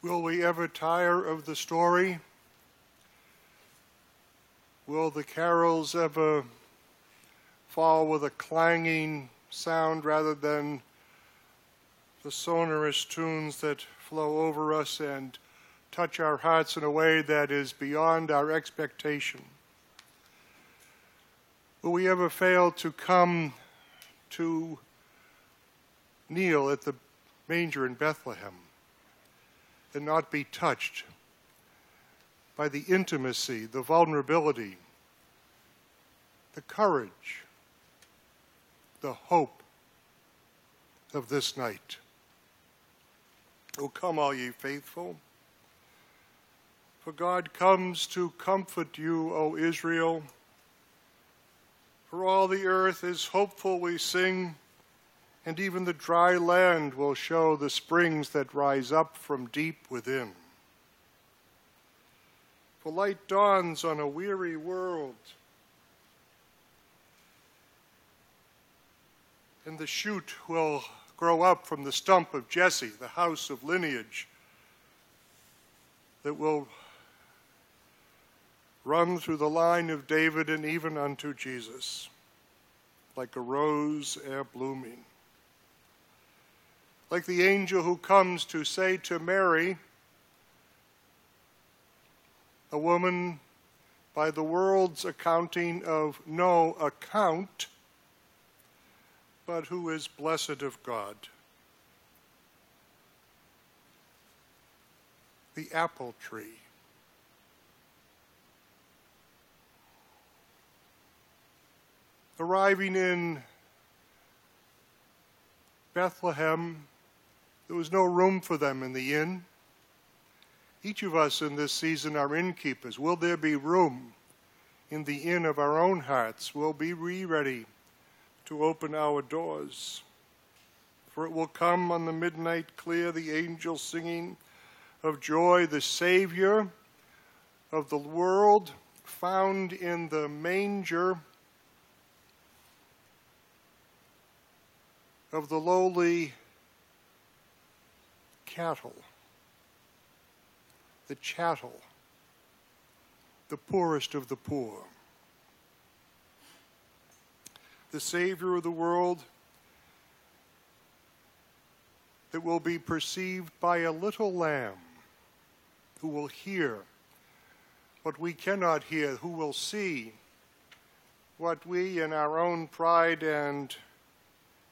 Will we ever tire of the story? Will the carols ever fall with a clanging sound rather than the sonorous tunes that flow over us and touch our hearts in a way that is beyond our expectation? Will we ever fail to come to kneel at the manger in Bethlehem and not be touched by the intimacy, the vulnerability, the courage, the hope of this night. O come, all ye faithful. For God comes to comfort you, O Israel. For all the earth is hopeful, we sing and even the dry land will show the springs that rise up from deep within. For light dawns on a weary world, and the shoot will grow up from the stump of Jesse, the house of lineage that will run through the line of David and even unto Jesus, like a rose ere blooming like the angel who comes to say to Mary, a woman by the world's accounting of no account, but who is blessed of God. The apple tree. Arriving in Bethlehem, there was no room for them in the inn. Each of us in this season are innkeepers. Will there be room in the inn of our own hearts? Will be we ready to open our doors? For it will come on the midnight clear, the angel singing of joy, the Savior of the world, found in the manger of the lowly cattle, the chattel, the poorest of the poor. The Savior of the world that will be perceived by a little lamb who will hear what we cannot hear, who will see what we in our own pride and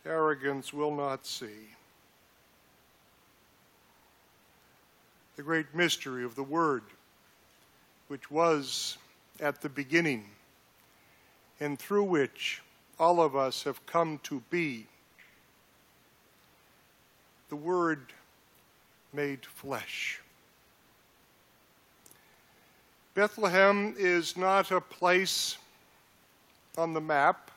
arrogance will not see. The great mystery of the Word, which was at the beginning, and through which all of us have come to be. The Word made flesh. Bethlehem is not a place on the map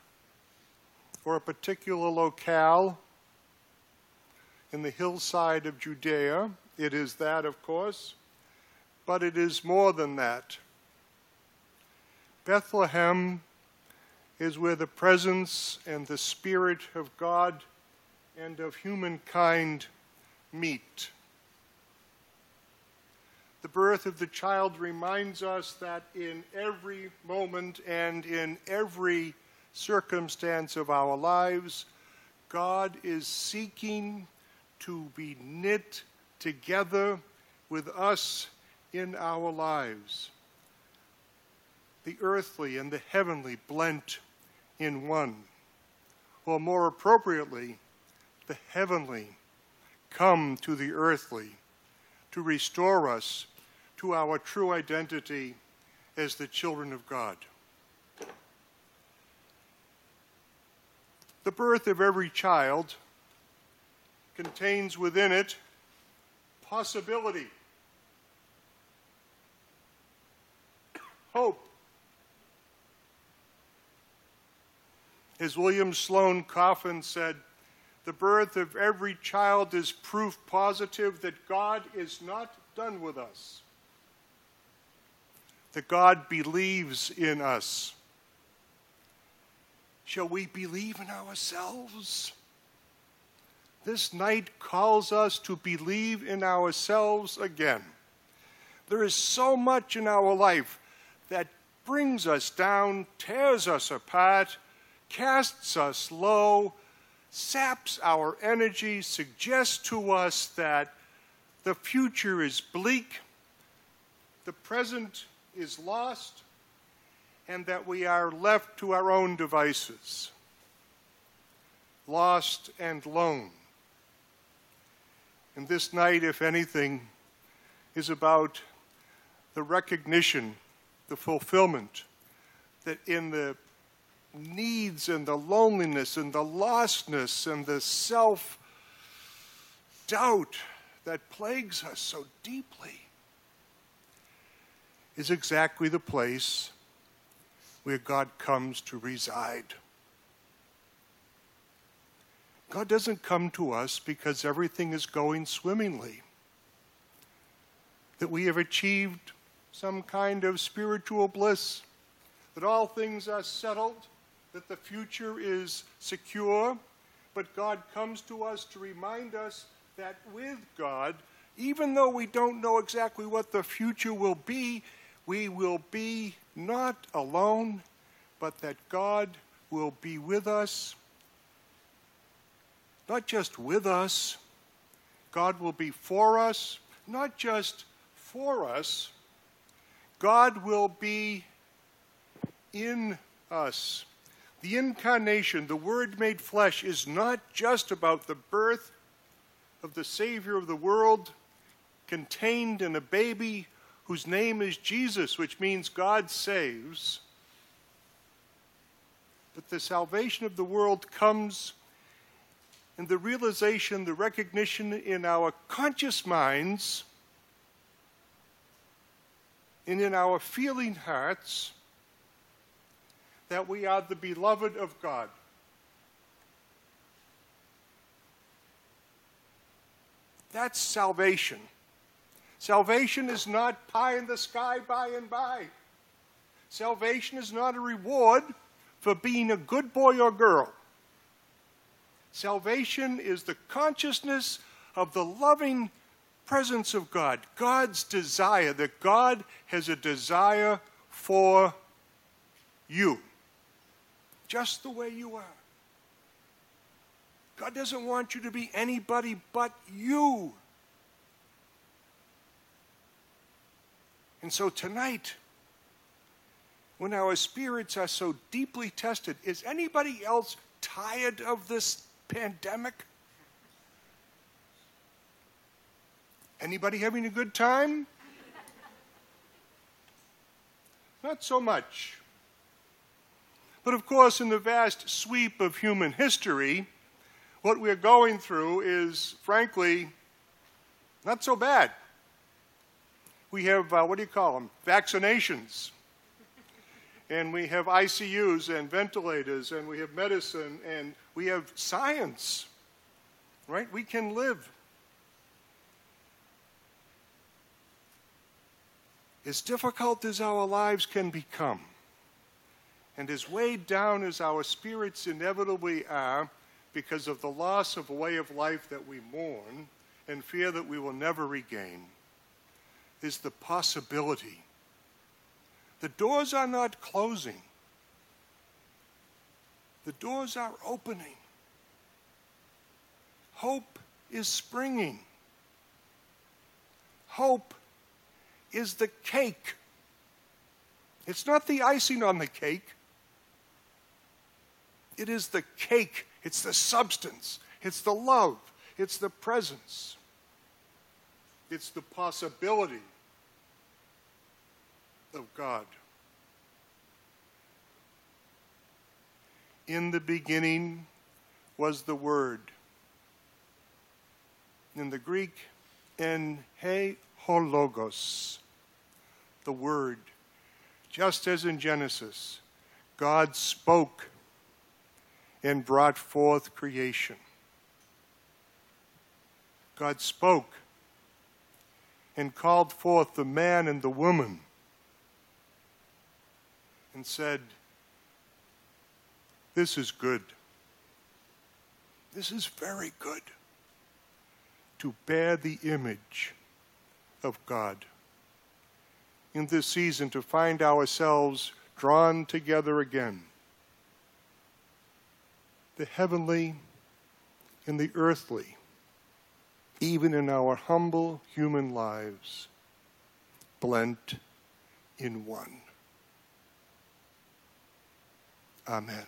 or a particular locale in the hillside of Judea. It is that, of course, but it is more than that. Bethlehem is where the presence and the Spirit of God and of humankind meet. The birth of the child reminds us that in every moment and in every circumstance of our lives, God is seeking to be knit together with us in our lives. The earthly and the heavenly blent in one. Or more appropriately, the heavenly come to the earthly to restore us to our true identity as the children of God. The birth of every child contains within it possibility, hope. As William Sloane Coffin said, the birth of every child is proof positive that God is not done with us, that God believes in us. Shall we believe in ourselves? This night calls us to believe in ourselves again. There is so much in our life that brings us down, tears us apart, casts us low, saps our energy, suggests to us that the future is bleak, the present is lost, and that we are left to our own devices, lost and lone. And this night, if anything, is about the recognition, the fulfillment that in the needs and the loneliness and the lostness and the self doubt that plagues us so deeply is exactly the place where God comes to reside. God doesn't come to us because everything is going swimmingly, that we have achieved some kind of spiritual bliss, that all things are settled, that the future is secure. But God comes to us to remind us that with God, even though we don't know exactly what the future will be, we will be not alone, but that God will be with us. Not just with us, God will be for us, not just for us, God will be in us. The incarnation, the Word made flesh, is not just about the birth of the Savior of the world contained in a baby whose name is Jesus, which means God saves. But the salvation of the world comes in the realization, the recognition in our conscious minds and in our feeling hearts that we are the beloved of God. That's salvation. Salvation is not pie in the sky by and by. Salvation is not a reward for being a good boy or girl. Salvation is the consciousness of the loving presence of God, God's desire, that God has a desire for you just the way you are. God doesn't want you to be anybody but you. And so tonight, when our spirits are so deeply tested, is anybody else tired of this pandemic? Anybody having a good time? Not so much. But of course, in the vast sweep of human history, what we're going through is, frankly, not so bad. We have, uh, what do you call them? Vaccinations. And we have ICUs and ventilators, and we have medicine, and we have science, right? We can live. As difficult as our lives can become, and as weighed down as our spirits inevitably are because of the loss of a way of life that we mourn and fear that we will never regain, is the possibility. The doors are not closing, the doors are opening. Hope is springing. Hope is the cake. It's not the icing on the cake. It is the cake, it's the substance, it's the love, it's the presence, it's the possibility of God. In the beginning was the Word. In the Greek, en he hologos, the Word. Just as in Genesis, God spoke and brought forth creation. God spoke and called forth the man and the woman and said, This is good. This is very good. To bear the image of God. In this season, to find ourselves drawn together again. The heavenly and the earthly, even in our humble human lives, blent in one. Amen.